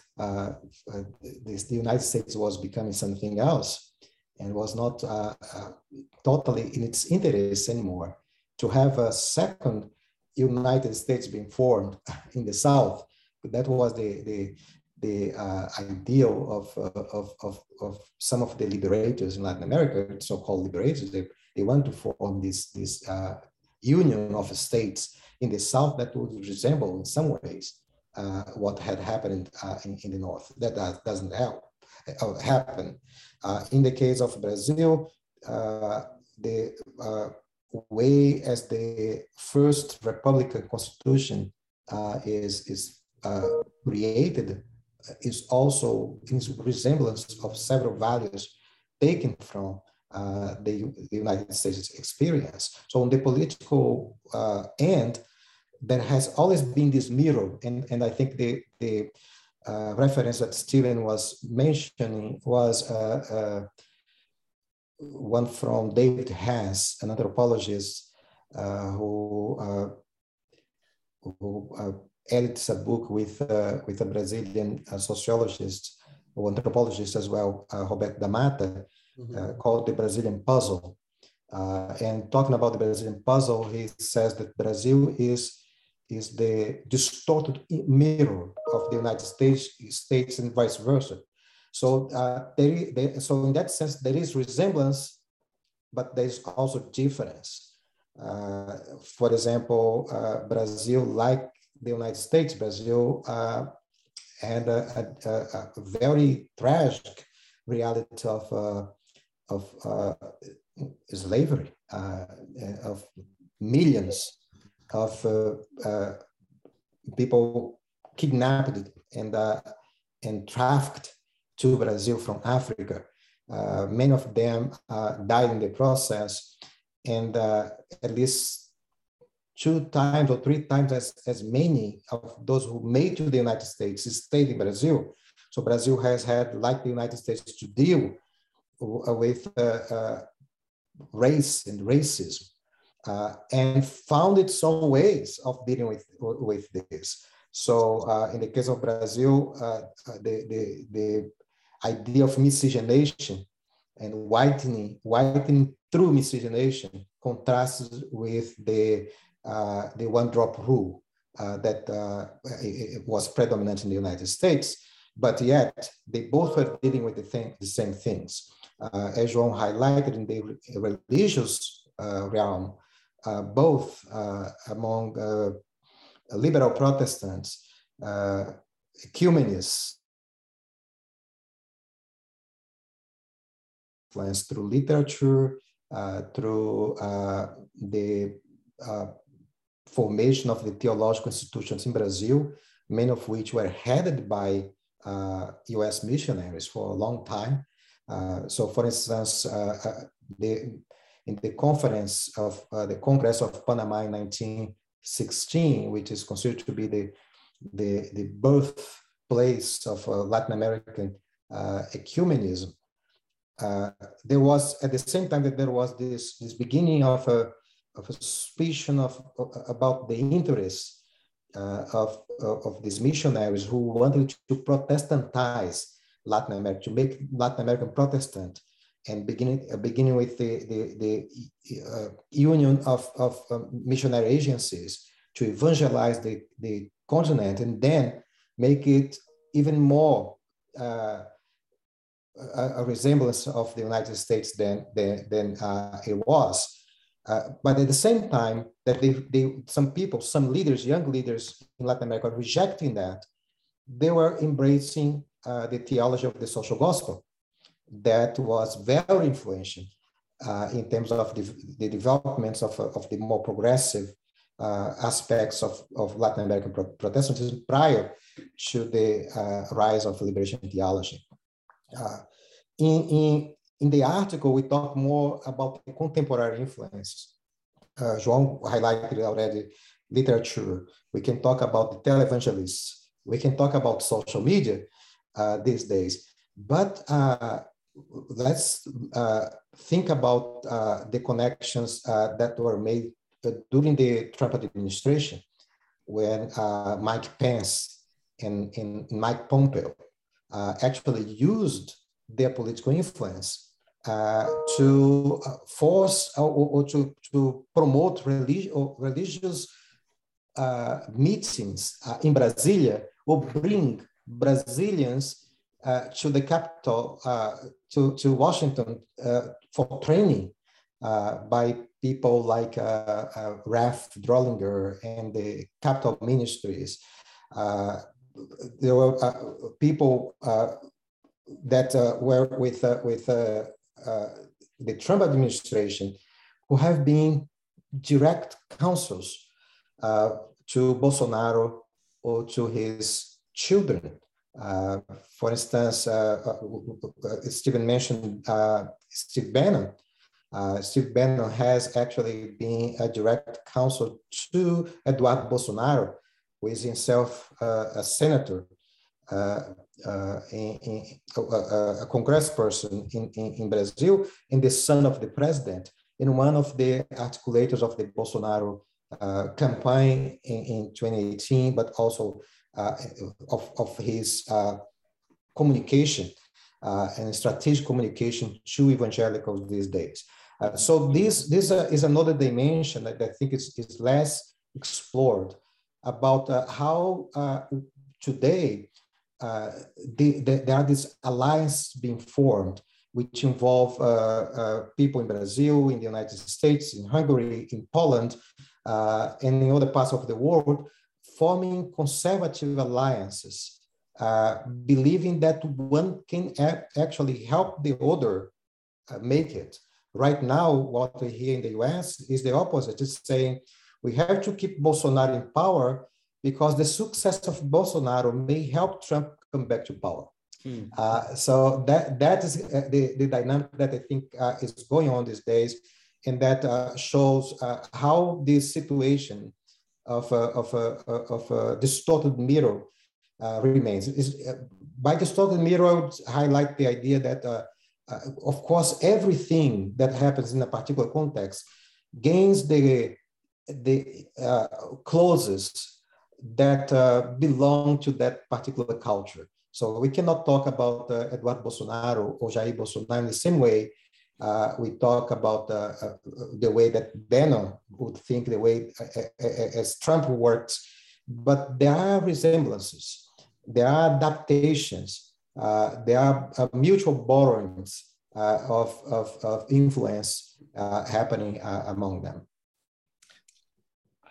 this, the United States was becoming something else and was not totally in its interest anymore to have a second United States being formed in the South. That was the, the, the uh, ideal of, uh, of, of, of, some of the liberators in Latin America, so-called liberators. They want to form this, this uh, union of states in the South that would resemble in some ways uh, what had happened uh, in, in the North. That, that doesn't help, uh, happen. in the case of Brazil, the way as the first Republican Constitution uh, is, is uh, created is also in resemblance of several values taken from uh, the, the, United States experience. So on the political uh, end, there has always been this mirror, and, and I think the, the uh, reference that Stephen was mentioning was uh, one from David Hess, an anthropologist uh, who uh, who uh, edits a book with uh, with a Brazilian uh, sociologist or anthropologist as well, uh, Roberto DaMatta, mm-hmm. called the Brazilian Puzzle. and talking about the Brazilian puzzle, he says that Brazil is is the distorted mirror of the United States, States and vice versa. So uh, there, there, so in that sense, there is resemblance, but there is also difference. Uh, for example, uh, Brazil, like the United States, Brazil uh, had a, a, a, very tragic reality of, uh, of uh, slavery, of millions of people kidnapped and, and trafficked to Brazil from Africa. Uh, many of them uh, died in the process, and uh, at least two times or three times as, as many of those who made to the United States stayed in Brazil. So Brazil has had, like the United States, to deal with uh, race and racism. Uh, and found its own ways of dealing with, with this. So uh, in the case of Brazil, the, the, the idea of miscegenation and whitening, whitening through miscegenation contrasts with the, uh, the one drop rule uh, that uh, was predominant in the United States, but yet they both were dealing with the, thing, the same things. Uh, as João highlighted in the religious uh, realm, uh, both among liberal Protestants, ecumenists, through literature, uh, through uh, the uh, formation of the theological institutions in Brazil, many of which were headed by US missionaries for a long time. Uh, so, for instance, uh, uh, the, in the conference of the Congress of Panama in 1916, which is considered to be the, the, the birthplace of Latin American uh, ecumenism, uh, there was at the same time that there was this, this beginning of a, of a suspicion of, about the interests uh, of, of these missionaries who wanted to Protestantize Latin America, to make Latin American Protestant, and beginning, uh, beginning with the, the, the uh, union of, of um, missionary agencies to evangelize the, the continent and then make it even more uh, a, a, resemblance of the United States than, than, than uh, it was. Uh, but at the same time, that they, they, some people, some leaders, young leaders in Latin America, rejecting that, they were embracing uh, the theology of the social gospel that was very influential uh, in terms of the, the developments of, of the more progressive uh, aspects of, of Latin American Protestantism prior to the uh, rise of liberation theology. Uh, in, in, in the article, we talk more about the contemporary influences. Uh, João highlighted already literature. We can talk about the televangelists. We can talk about social media these days. But uh, let's uh, think about uh, the connections uh, that were made during the Trump administration when Mike Pence and, and Mike Pompeo actually used their political influence uh, to uh, force or, or, to, to promote religi religious uh, meetings in Brasilia or bring Brazilians to the capital, to, to Washington for training by people like uh, uh, Ralph Drollinger and the Capitol Ministries. Uh, there were people that uh, were with, uh, with uh, the Trump administration who have been direct counsels to Bolsonaro or to his children. Uh, for instance, uh, uh, Stephen mentioned Steve Bannon. Steve Bannon has actually been a direct counsel to Eduardo Bolsonaro, who is himself a senator uh, in, in, a congressperson in, in, in, Brazil and the son of the president, and one of the articulators of the Bolsonaro uh, campaign in, in 2018, but also of, of his uh, communication uh, and strategic communication to evangelicals these days. Uh, so this, this is another dimension that I think is, is less explored about how today uh, the, the, there are these alliances being formed, which involve uh, uh, people in Brazil, in the United States, in Hungary, in Poland, uh, and in other parts of the world, forming conservative alliances, uh, believing that one can actually help the other make it. Right now, what we hear in the US is the opposite. It's saying we have to keep Bolsonaro in power because the success of Bolsonaro may help Trump come back to power. Hmm. Uh, so that that is uh, the, the dynamic that I think uh, is going on these days, and that uh, shows uh, how this situation of a, of a, of a distorted mirror uh, remains. Is by distorted mirror, I would highlight the idea that, of course, everything that happens in a particular context gains the the closest that uh, belong to that particular culture. So we cannot talk about uh, Eduardo Bolsonaro or Jair Bolsonaro in the same way uh, we talk about uh, uh, the way that Bannon would think, the way uh, as Trump works, but there are resemblances, there are adaptations, there are mutual borrowings of, of, of, influence happening among them.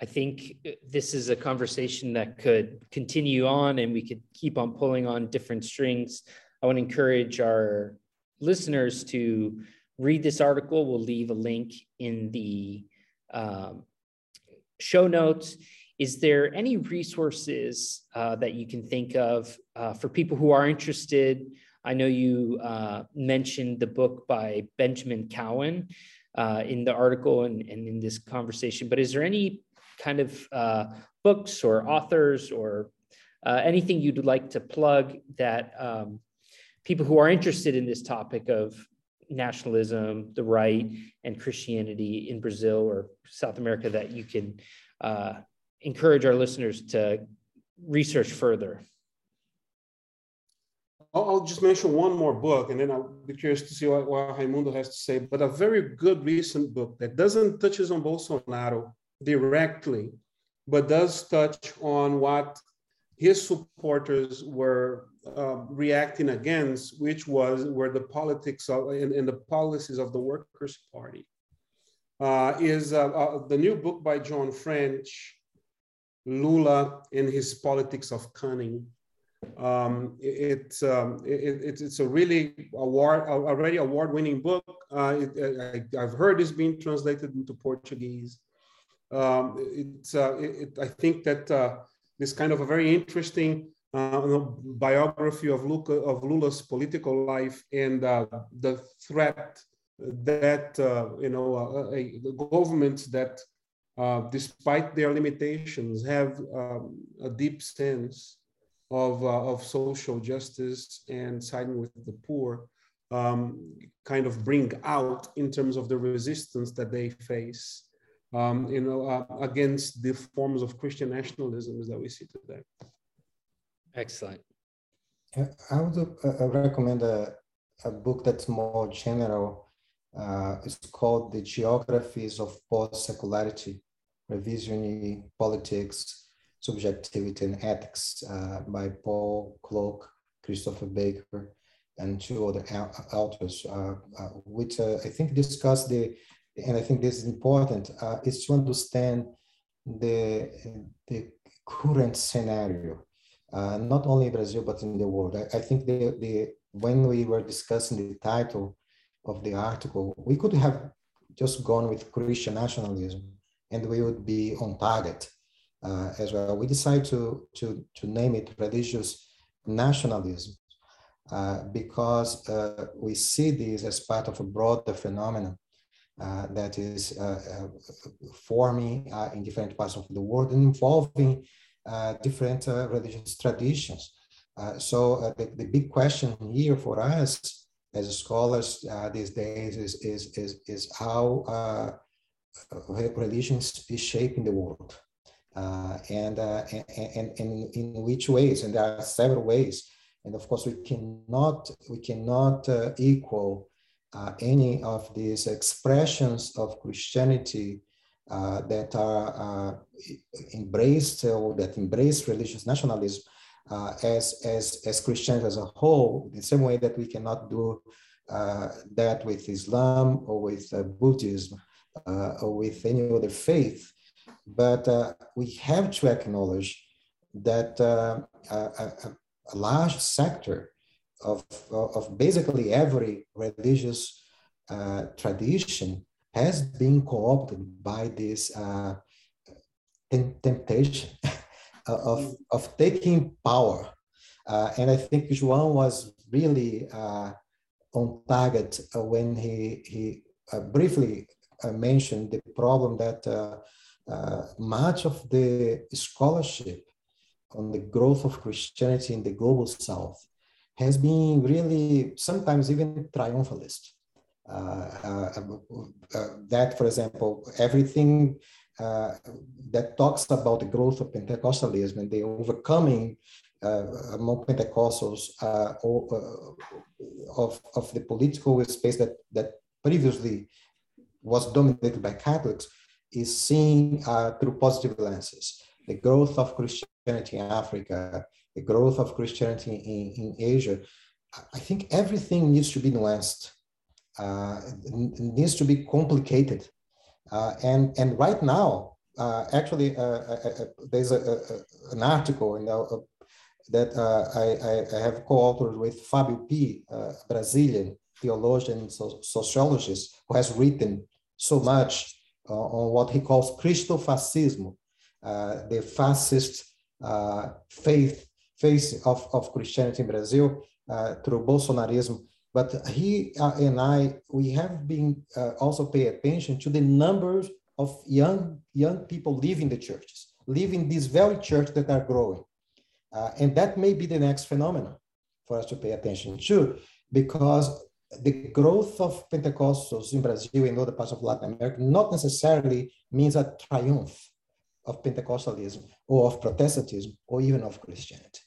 I think uh, this is a conversation that could continue on and we could keep on pulling on different strings. I want to encourage our listeners to read this article. We'll leave a link in the um, show notes. Is there any resources uh, that you can think of uh, for people who are interested? I know you uh, mentioned the book by Benjamin Cowan uh, in the article and, and in this conversation, but is there any kind of uh, books or authors or uh, anything you'd like to plug that um, people who are interested in this topic of nationalism, the right, and Christianity in Brazil or South America that you can uh, encourage our listeners to research further? I'll just mention one more book and then I'll be curious to see what, what Raimundo has to say. But a very good recent book that doesn't touches on Bolsonaro, directly, but does touch on what his supporters were uh, reacting against, which was were the politics of, and, and, the policies of the Workers' Party. uh, is uh, uh, the new book by John French, Lula in his Politics of Cunning. Um, it, um, it, it's a really award, already award-winning book. Uh, it, I, have heard it's being translated into Portuguese. Um, uh, I think that uh, this kind of a very interesting uh, biography of, Luca, of Lula's political life and uh, the threat that uh, you know a, a governments that uh, despite their limitations, have um, a deep sense of, uh, of social justice and siding with the poor, um, kind of bring out in terms of the resistance that they face, um, you know, uh, against the forms of Christian nationalism that we see today. Excellent. I would uh, recommend a, a book that's more general uh, it's called The Geographies of Post-Secularity, Revisionary Politics, Subjectivity and Ethics uh, by Paul Cloke, Christopher Baker, and two other authors, uh, uh, which uh, I think discuss the, and I think this is important, uh, is to understand the, the current scenario, not only in Brazil, but in the world. I, I think the, the, when we were discussing the title, of the article, we could have just gone with Christian nationalism and we would be on target uh, as well. We decided to, to, to name it religious nationalism uh, because uh, we see this as part of a broader phenomenon uh, that is uh, uh, forming in different parts of the world and involving different religious traditions. so the, the big question here for us as scholars uh, these days is, is, is, is how uh, religion is shaping the world. Uh, and, uh, and, and, in which ways, and there are several ways. And of course, we cannot, we cannot uh, equal uh, any of these expressions of Christianity that are embraced or that embrace religious nationalism uh, as, as, as Christians as a whole, the same way that we cannot do uh, that with Islam or with uh, Buddhism uh, or with any other faith. But uh, we have to acknowledge that uh, a, a, large sector of, of basically every religious tradition has been co-opted by this temptation Uh, of, mm. of taking power. Uh, and I think João was really uh, on target when he, he briefly mentioned the problem that much of the scholarship on the growth of Christianity in the global South has been really sometimes even triumphalist. Uh, uh, uh, that, for example, everything that talks about the growth of Pentecostalism and the overcoming uh, among Pentecostals uh, of, of the political space that, that previously was dominated by Catholics is seen through positive lenses. The growth of Christianity in Africa, the growth of Christianity in, in Asia. I think everything needs to be nuanced, uh, needs to be complicated uh, and, and right now, uh, actually, uh, there's a, a, an article in the, that I, I, have co-authored with Fábio Py, Brazilian theologian and so, sociologist, who has written so much on what he calls Christofascismo, the fascist faith face of, of Christianity in Brazil uh, through Bolsonarism but he uh, and I, we have been uh, also pay attention to the numbers of young young people leaving the churches, leaving these very churches that are growing, and that may be the next phenomenon for us to pay attention to, because the growth of Pentecostals in Brazil and other parts of Latin America not necessarily means a triumph of Pentecostalism or of Protestantism or even of Christianity.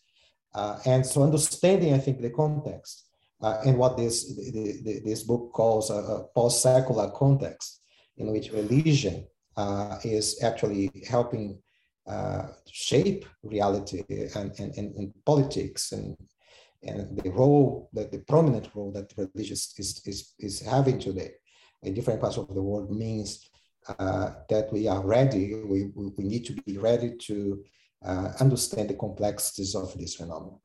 Uh, and so understanding, I think, the context uh, and what this, the, the, this book calls a, a post-secular context in which religion uh, is actually helping shape reality and, and, and, and, politics and, and the role, that the prominent role that religion is, is, is having today in different parts of the world means uh, that we are ready, we, we need to be ready to understand the complexities of this phenomenon.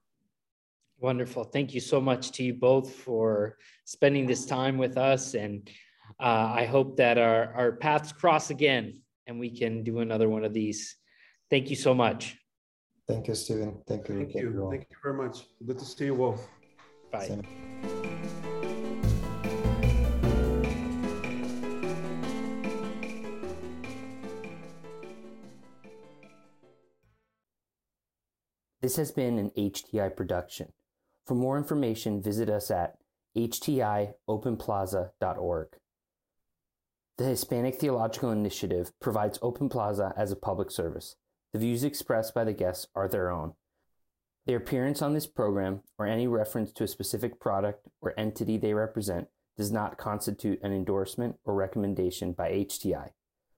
Wonderful. Thank you so much to you both for spending this time with us. And uh, I hope that our, our paths cross again and we can do another one of these. Thank you so much. Thank you, Stephen. Thank you. Thank you. Thank you very much. Good to see you, Wolf. Bye. Same. This has been an HTI production. For more information, visit us at htiopenplaza.org. The Hispanic Theological Initiative provides Open Plaza as a public service. The views expressed by the guests are their own. Their appearance on this program or any reference to a specific product or entity they represent does not constitute an endorsement or recommendation by HTI.